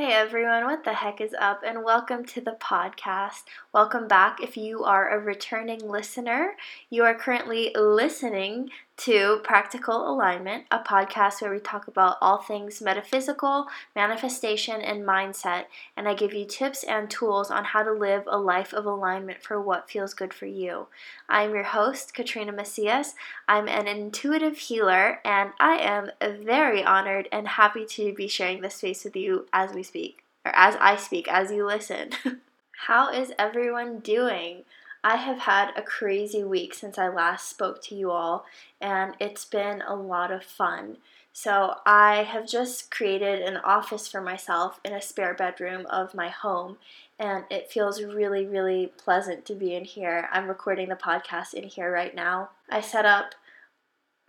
Hey everyone, what the heck is up? And welcome to the podcast. Welcome back if you are a returning listener. You are currently listening to Practical Alignment, a podcast where we talk about all things metaphysical, manifestation, and mindset. And I give you tips and tools on how to live a life of alignment for what feels good for you. I'm your host, Katrina Macias. I'm an intuitive healer, and I am very honored and happy to be sharing this space with you as we speak, or as I speak, as you listen. how is everyone doing? I have had a crazy week since I last spoke to you all, and it's been a lot of fun. So, I have just created an office for myself in a spare bedroom of my home, and it feels really, really pleasant to be in here. I'm recording the podcast in here right now. I set up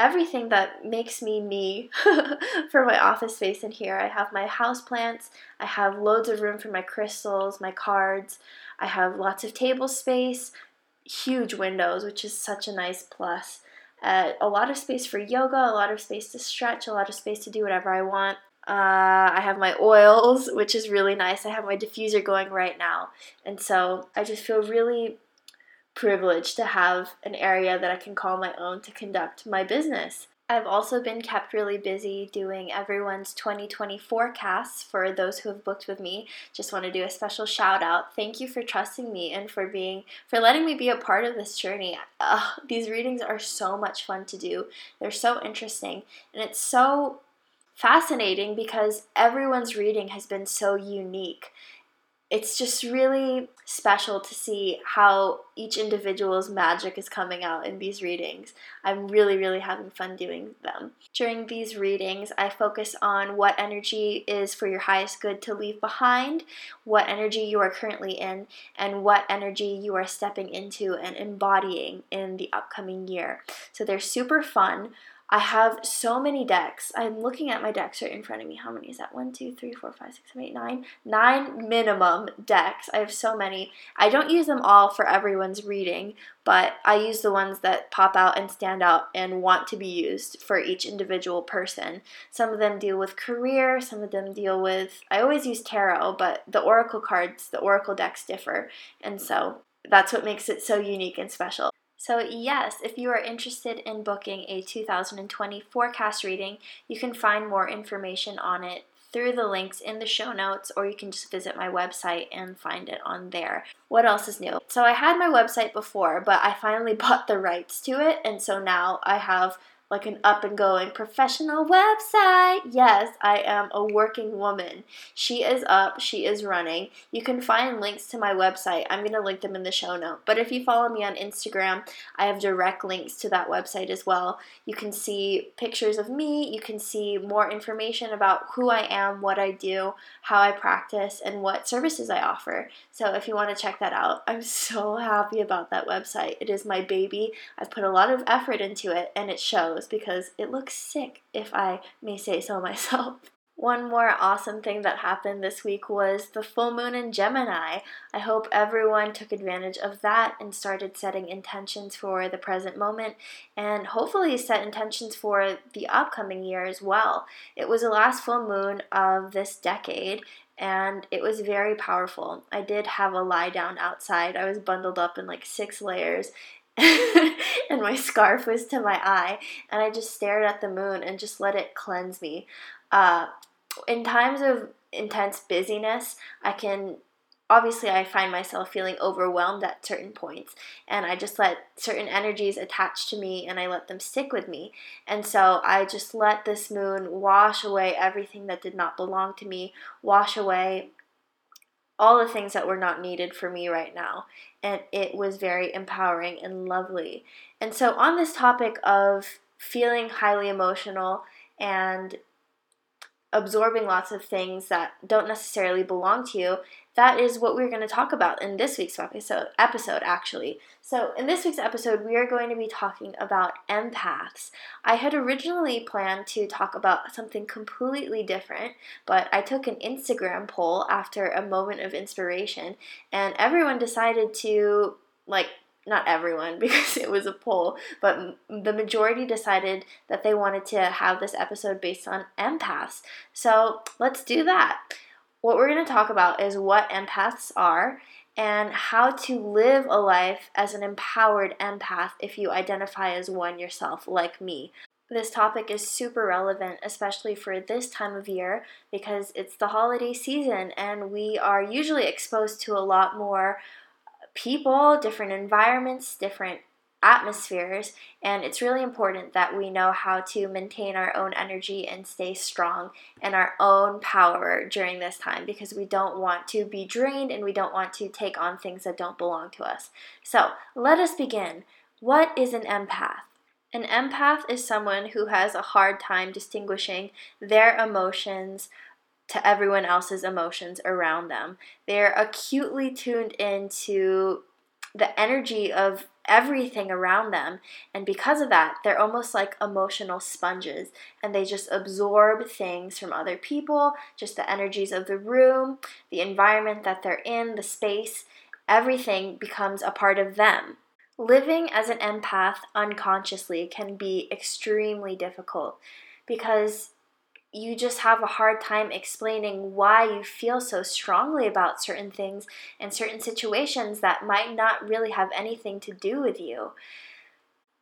everything that makes me me for my office space in here. I have my house plants, I have loads of room for my crystals, my cards, I have lots of table space, huge windows, which is such a nice plus. Uh, a lot of space for yoga, a lot of space to stretch, a lot of space to do whatever I want. Uh, I have my oils, which is really nice. I have my diffuser going right now. And so I just feel really privileged to have an area that I can call my own to conduct my business. I've also been kept really busy doing everyone's 2020 forecasts for those who have booked with me. Just want to do a special shout out. Thank you for trusting me and for being for letting me be a part of this journey. Uh, these readings are so much fun to do. They're so interesting and it's so fascinating because everyone's reading has been so unique it's just really special to see how each individual's magic is coming out in these readings. I'm really, really having fun doing them. During these readings, I focus on what energy is for your highest good to leave behind, what energy you are currently in, and what energy you are stepping into and embodying in the upcoming year. So they're super fun. I have so many decks. I'm looking at my decks right in front of me. How many is that? One, two, three, four, five, six, seven, eight, nine. Nine minimum decks. I have so many. I don't use them all for everyone's reading, but I use the ones that pop out and stand out and want to be used for each individual person. Some of them deal with career, some of them deal with. I always use tarot, but the oracle cards, the oracle decks differ. And so that's what makes it so unique and special. So, yes, if you are interested in booking a 2020 forecast reading, you can find more information on it through the links in the show notes, or you can just visit my website and find it on there. What else is new? So, I had my website before, but I finally bought the rights to it, and so now I have like an up and going professional website. Yes, I am a working woman. She is up, she is running. You can find links to my website. I'm going to link them in the show note. But if you follow me on Instagram, I have direct links to that website as well. You can see pictures of me, you can see more information about who I am, what I do, how I practice, and what services I offer. So if you want to check that out, I'm so happy about that website. It is my baby. I've put a lot of effort into it and it shows because it looks sick, if I may say so myself. One more awesome thing that happened this week was the full moon in Gemini. I hope everyone took advantage of that and started setting intentions for the present moment and hopefully set intentions for the upcoming year as well. It was the last full moon of this decade and it was very powerful. I did have a lie down outside. I was bundled up in like six layers and my scarf was to my eye, and I just stared at the moon and just let it cleanse me. Uh, in times of intense busyness, I can obviously I find myself feeling overwhelmed at certain points and I just let certain energies attach to me and I let them stick with me. And so I just let this moon wash away everything that did not belong to me, wash away all the things that were not needed for me right now. And it was very empowering and lovely. And so, on this topic of feeling highly emotional and absorbing lots of things that don't necessarily belong to you, that is what we're going to talk about in this week's episode, episode actually. So, in this week's episode, we are going to be talking about empaths. I had originally planned to talk about something completely different, but I took an Instagram poll after a moment of inspiration, and everyone decided to like not everyone because it was a poll, but the majority decided that they wanted to have this episode based on empaths. So let's do that. what we're going to talk about is what empaths are and how to live a life as an empowered empath if you identify as one yourself, like me. This topic is super relevant, especially for this time of year, because it's the holiday season and we are usually exposed to a lot more people, different environments, different atmospheres, and it's really important that we know how to maintain our own energy and stay strong in our own power during this time because we don't want to be drained and we don't want to take on things that don't belong to us. So, let us begin. What is an empath? An empath is someone who has a hard time distinguishing their emotions to everyone else's emotions around them. They're acutely tuned into the energy of everything around them. And because of that, they're almost like emotional sponges and they just absorb things from other people, just the energies of the room, the environment that they're in, the space. Everything becomes a part of them. Living as an empath unconsciously can be extremely difficult because you just have a hard time explaining why you feel so strongly about certain things and certain situations that might not really have anything to do with you.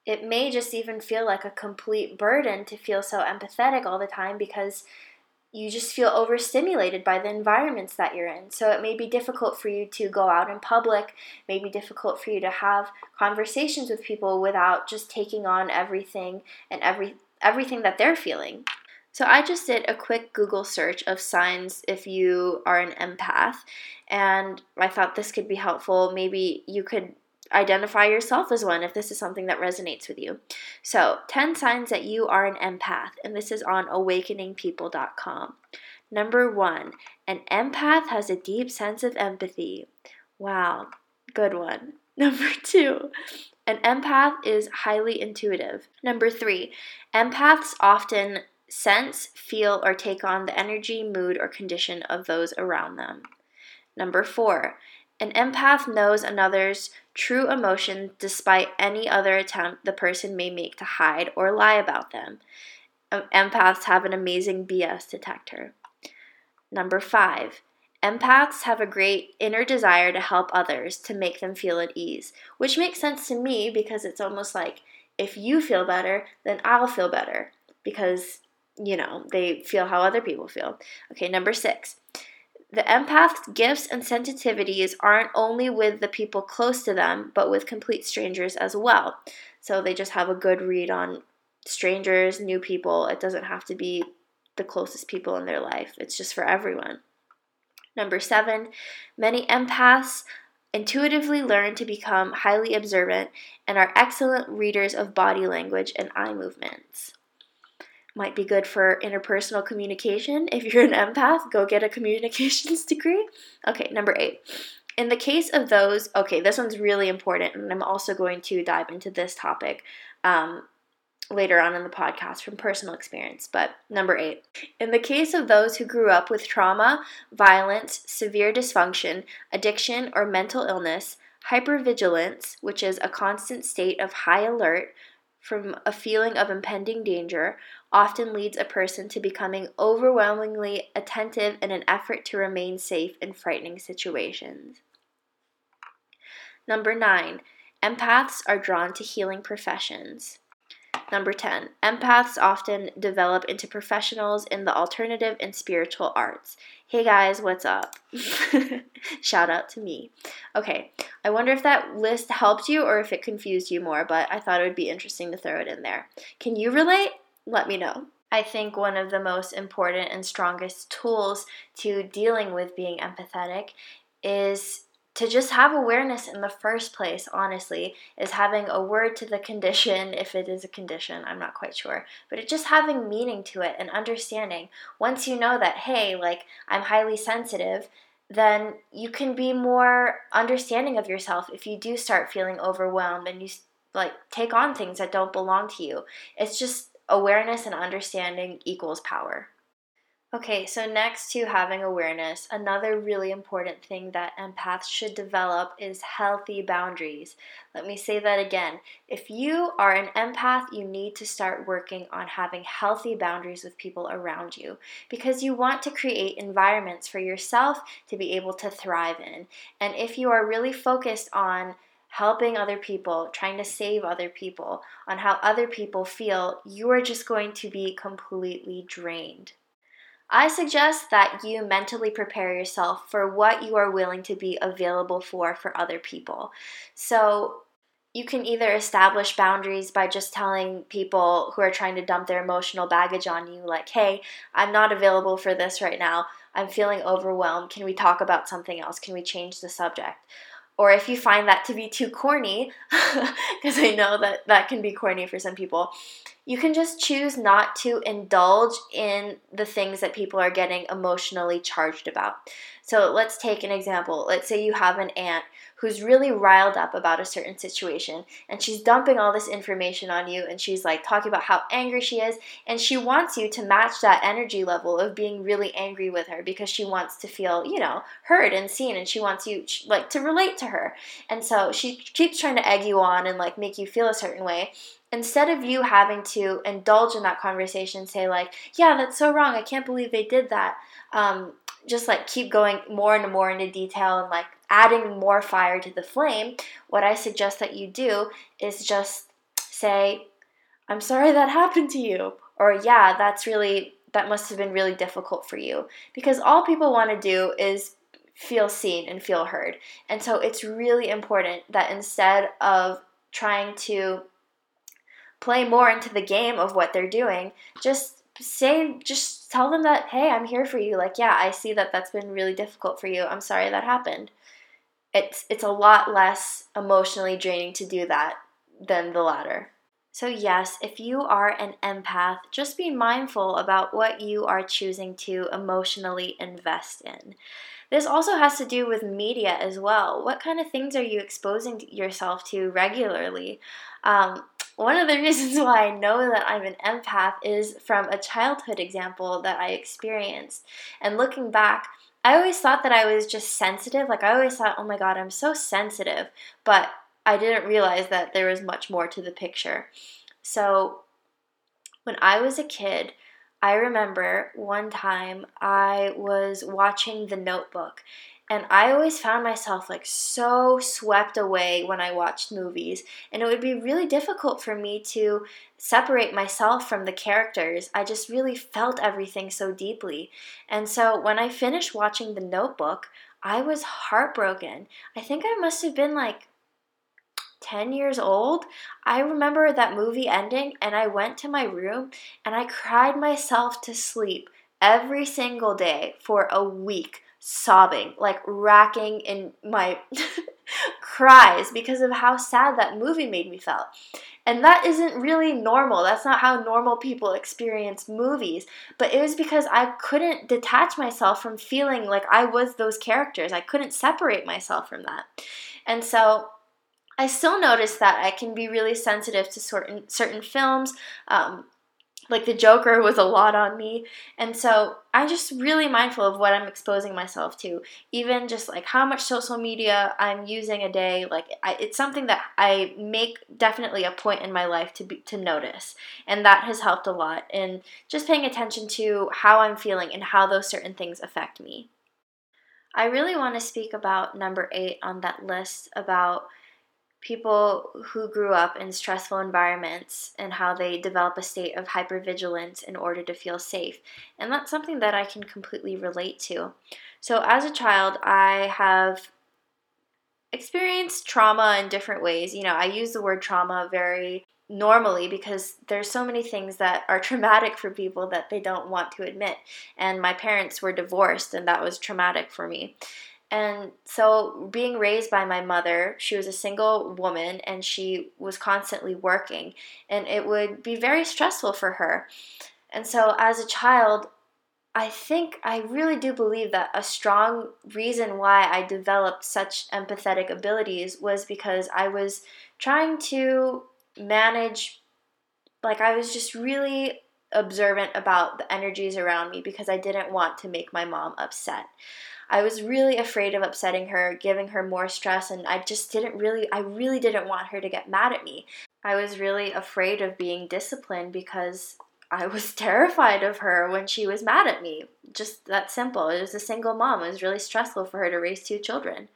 It may just even feel like a complete burden to feel so empathetic all the time because you just feel overstimulated by the environments that you're in. So it may be difficult for you to go out in public, may be difficult for you to have conversations with people without just taking on everything and every everything that they're feeling. So I just did a quick Google search of signs if you are an empath, and I thought this could be helpful. Maybe you could identify yourself as one if this is something that resonates with you. So, 10 signs that you are an empath, and this is on awakeningpeople.com. Number one, an empath has a deep sense of empathy. Wow, good one. Number two, an empath is highly intuitive. Number three, empaths often sense, feel, or take on the energy, mood, or condition of those around them. Number four, an empath knows another's true emotion despite any other attempt the person may make to hide or lie about them. Empaths have an amazing BS detector. Number five, empaths have a great inner desire to help others to make them feel at ease, which makes sense to me because it's almost like if you feel better, then I'll feel better because you know, they feel how other people feel. Okay, number six. The empath's gifts and sensitivities aren't only with the people close to them, but with complete strangers as well. So they just have a good read on strangers, new people. It doesn't have to be the closest people in their life, it's just for everyone. Number seven, many empaths intuitively learn to become highly observant and are excellent readers of body language and eye movements might be good for interpersonal communication. If you're an empath, go get a communications degree. Okay, number eight. In the case of those, okay, this one's really important, and I'm also going to dive into this topic um, later on in the podcast from personal experience. But number eight, in the case of those who grew up with trauma, violence, severe dysfunction, addiction, or mental illness, hypervigilance, which is a constant state of high alert, from a feeling of impending danger often leads a person to becoming overwhelmingly attentive in an effort to remain safe in frightening situations. Number nine, empaths are drawn to healing professions. Number 10, empaths often develop into professionals in the alternative and spiritual arts. Hey guys, what's up? Shout out to me. Okay, I wonder if that list helped you or if it confused you more, but I thought it would be interesting to throw it in there. Can you relate? Let me know. I think one of the most important and strongest tools to dealing with being empathetic is to just have awareness in the first place, honestly, is having a word to the condition, if it is a condition, I'm not quite sure, but just having meaning to it and understanding. Once you know that, hey, like, I'm highly sensitive, then you can be more understanding of yourself if you do start feeling overwhelmed and you like take on things that don't belong to you. It's just awareness and understanding equals power. Okay, so next to having awareness, another really important thing that empaths should develop is healthy boundaries. Let me say that again. If you are an empath, you need to start working on having healthy boundaries with people around you because you want to create environments for yourself to be able to thrive in. And if you are really focused on helping other people, trying to save other people, on how other people feel, you are just going to be completely drained. I suggest that you mentally prepare yourself for what you are willing to be available for for other people. So, you can either establish boundaries by just telling people who are trying to dump their emotional baggage on you, like, hey, I'm not available for this right now. I'm feeling overwhelmed. Can we talk about something else? Can we change the subject? Or if you find that to be too corny, because I know that that can be corny for some people, you can just choose not to indulge in the things that people are getting emotionally charged about. So let's take an example. Let's say you have an aunt who's really riled up about a certain situation and she's dumping all this information on you and she's like talking about how angry she is and she wants you to match that energy level of being really angry with her because she wants to feel, you know, heard and seen and she wants you like to relate to her. And so she keeps trying to egg you on and like make you feel a certain way instead of you having to indulge in that conversation, say, like, yeah, that's so wrong. I can't believe they did that. Um, just like keep going more and more into detail and like adding more fire to the flame, what I suggest that you do is just say, I'm sorry that happened to you. Or, yeah, that's really, that must have been really difficult for you. Because all people want to do is feel seen and feel heard. And so it's really important that instead of trying to play more into the game of what they're doing, just say, just tell them that, hey, I'm here for you. Like, yeah, I see that that's been really difficult for you. I'm sorry that happened. It's it's a lot less emotionally draining to do that than the latter. So, yes, if you are an empath, just be mindful about what you are choosing to emotionally invest in. This also has to do with media as well. What kind of things are you exposing yourself to regularly? Um, one of the reasons why I know that I'm an empath is from a childhood example that I experienced. And looking back, I always thought that I was just sensitive. Like, I always thought, oh my god, I'm so sensitive. But I didn't realize that there was much more to the picture. So, when I was a kid, I remember one time I was watching The Notebook and I always found myself like so swept away when I watched movies. And it would be really difficult for me to separate myself from the characters. I just really felt everything so deeply. And so when I finished watching The Notebook, I was heartbroken. I think I must have been like 10 years old. I remember that movie ending, and I went to my room and I cried myself to sleep every single day for a week sobbing, like racking in my cries because of how sad that movie made me feel. And that isn't really normal. That's not how normal people experience movies. But it was because I couldn't detach myself from feeling like I was those characters. I couldn't separate myself from that. And so I still notice that I can be really sensitive to certain certain films. Um, like the Joker was a lot on me. And so I'm just really mindful of what I'm exposing myself to. Even just like how much social media I'm using a day. Like I, it's something that I make definitely a point in my life to be, to notice. And that has helped a lot in just paying attention to how I'm feeling and how those certain things affect me. I really want to speak about number eight on that list about people who grew up in stressful environments and how they develop a state of hypervigilance in order to feel safe. And that's something that I can completely relate to. So, as a child, I have experienced trauma in different ways. You know, I use the word trauma very normally because there's so many things that are traumatic for people that they don't want to admit. And my parents were divorced, and that was traumatic for me. And so, being raised by my mother, she was a single woman and she was constantly working, and it would be very stressful for her. And so, as a child, I think I really do believe that a strong reason why I developed such empathetic abilities was because I was trying to manage, like, I was just really observant about the energies around me because I didn't want to make my mom upset. I was really afraid of upsetting her, giving her more stress, and I just didn't really, I really didn't want her to get mad at me. I was really afraid of being disciplined because I was terrified of her when she was mad at me. Just that simple. It was a single mom. It was really stressful for her to raise two children.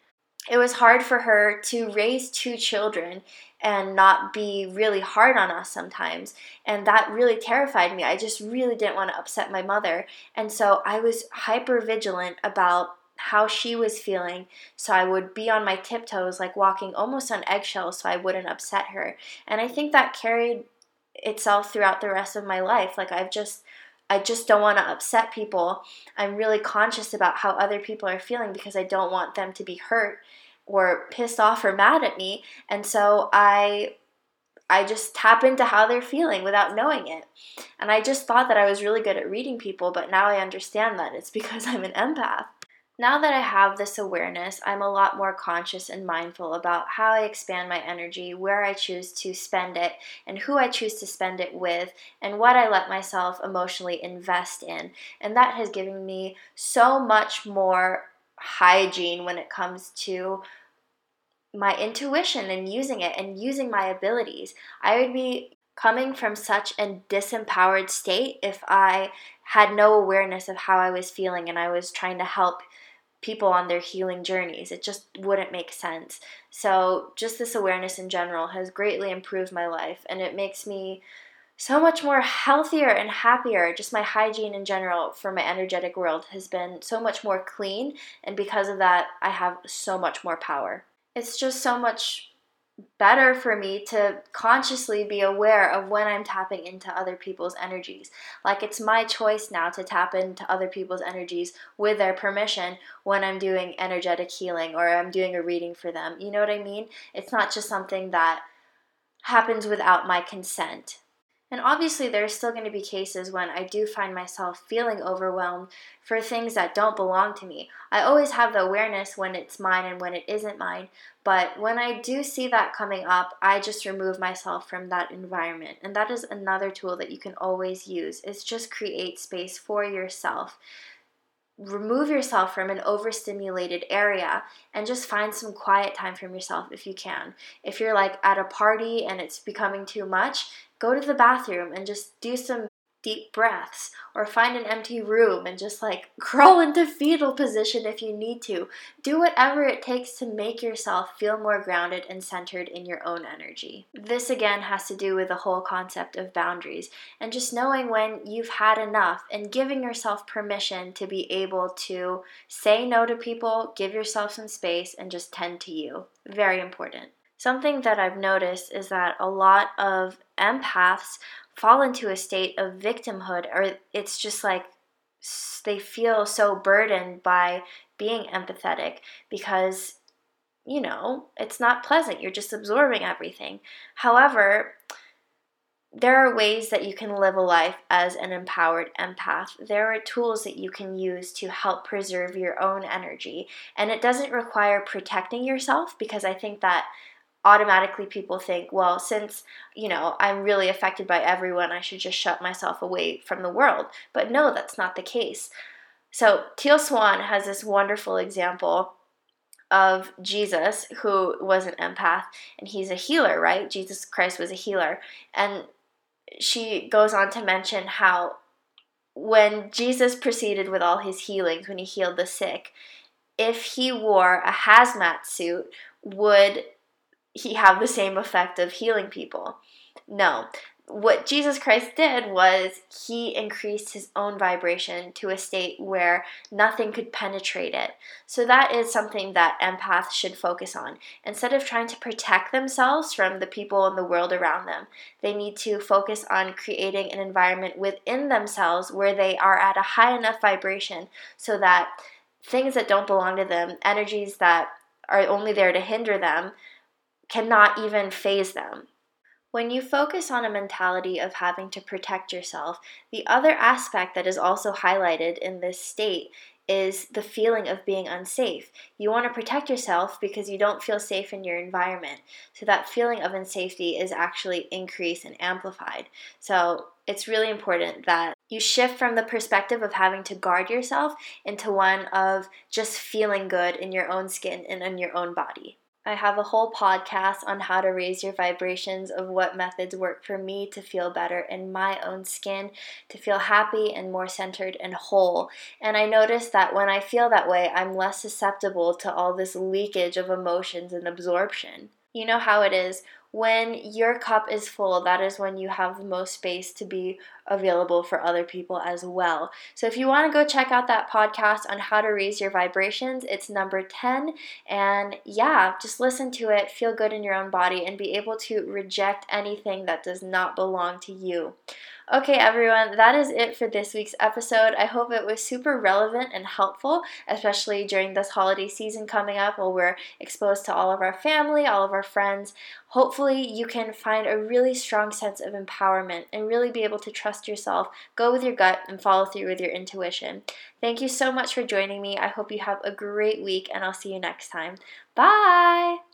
It was hard for her to raise two children and not be really hard on us sometimes. And that really terrified me. I just really didn't want to upset my mother. And so I was hyper vigilant about how she was feeling. So I would be on my tiptoes, like walking almost on eggshells, so I wouldn't upset her. And I think that carried itself throughout the rest of my life. Like I've just I just don't want to upset people. I'm really conscious about how other people are feeling because I don't want them to be hurt or pissed off or mad at me. And so I I just tap into how they're feeling without knowing it. And I just thought that I was really good at reading people, but now I understand that it's because I'm an empath. Now that I have this awareness, I'm a lot more conscious and mindful about how I expand my energy, where I choose to spend it, and who I choose to spend it with, and what I let myself emotionally invest in. And that has given me so much more hygiene when it comes to my intuition and using it and using my abilities. I would be coming from such a disempowered state if I had no awareness of how I was feeling and I was trying to help people on their healing journeys. It just wouldn't make sense. So, just this awareness in general has greatly improved my life and it makes me so much more healthier and happier. Just my hygiene in general for my energetic world has been so much more clean, and because of that, I have so much more power. It's just so much better for me to consciously be aware of when I'm tapping into other people's energies. Like it's my choice now to tap into other people's energies with their permission when I'm doing energetic healing or I'm doing a reading for them. You know what I mean? It's not just something that happens without my consent. And obviously, there's still going to be cases when I do find myself feeling overwhelmed for things that don't belong to me. I always have the awareness when it's mine and when it isn't mine, but when I do see that coming up, I just remove myself from that environment. And that is another tool that you can always use. Is just create space for yourself remove yourself from an overstimulated area and just find some quiet time from yourself if you can. If you're like at a party and it's becoming too much, go to the bathroom and just do some deep breaths or find an empty room and just like crawl into fetal position if you need to. Do whatever it takes to make yourself feel more grounded and centered in your own energy. This again has to do with the whole concept of boundaries and just knowing when you've had enough and giving yourself permission to be able to say no to people, give yourself some space, and just tend to you. Very important. Something that I've noticed is that a lot of empaths fall into a state of victimhood, or it's just like they feel so burdened by being empathetic because, you know, it's not pleasant. You're just absorbing everything. However, there are ways that you can live a life as an empowered empath. There are tools that you can use to help preserve your own energy. And it doesn't require protecting yourself because I think that automatically people think, well, since, you know, I'm really affected by everyone, I should just shut myself away from the world. But no, that's not the case. So, Teal Swan has this wonderful example of Jesus, who was an empath, and he's a healer, right? Jesus Christ was a healer. And she goes on to mention how when Jesus proceeded with all his healings, when he healed the sick, if he wore a hazmat suit, would he have the same effect of healing people. No. What Jesus Christ did was he increased his own vibration to a state where nothing could penetrate it. So, that is something that empaths should focus on. Instead of trying to protect themselves from the people in the world around them, they need to focus on creating an environment within themselves where they are at a high enough vibration so that things that don't belong to them, energies that are only there to hinder them, cannot even faze them. When you focus on a mentality of having to protect yourself, the other aspect that is also highlighted in this state is the feeling of being unsafe. You want to protect yourself because you don't feel safe in your environment. So that feeling of unsafety is actually increased and amplified. So it's really important that you shift from the perspective of having to guard yourself into one of just feeling good in your own skin and in your own body. I have a whole podcast on how to raise your vibrations of what methods work for me to feel better in my own skin, to feel happy and more centered and whole. And I notice that when I feel that way, I'm less susceptible to all this leakage of emotions and absorption. You know how it is when your cup is full, that is when you have the most space to be available for other people as well. So if you want to go check out that podcast on how to raise your vibrations, it's number 10. And yeah, just listen to it, feel good in your own body, and be able to reject anything that does not belong to you. Okay, everyone, that is it for this week's episode. I hope it was super relevant and helpful, especially during this holiday season coming up while we're exposed to all of our family, all of our friends. Hopefully, you can find a really strong sense of empowerment and really be able to trust yourself, go with your gut, and follow through with your intuition. Thank you so much for joining me. I hope you have a great week, and I'll see you next time. Bye!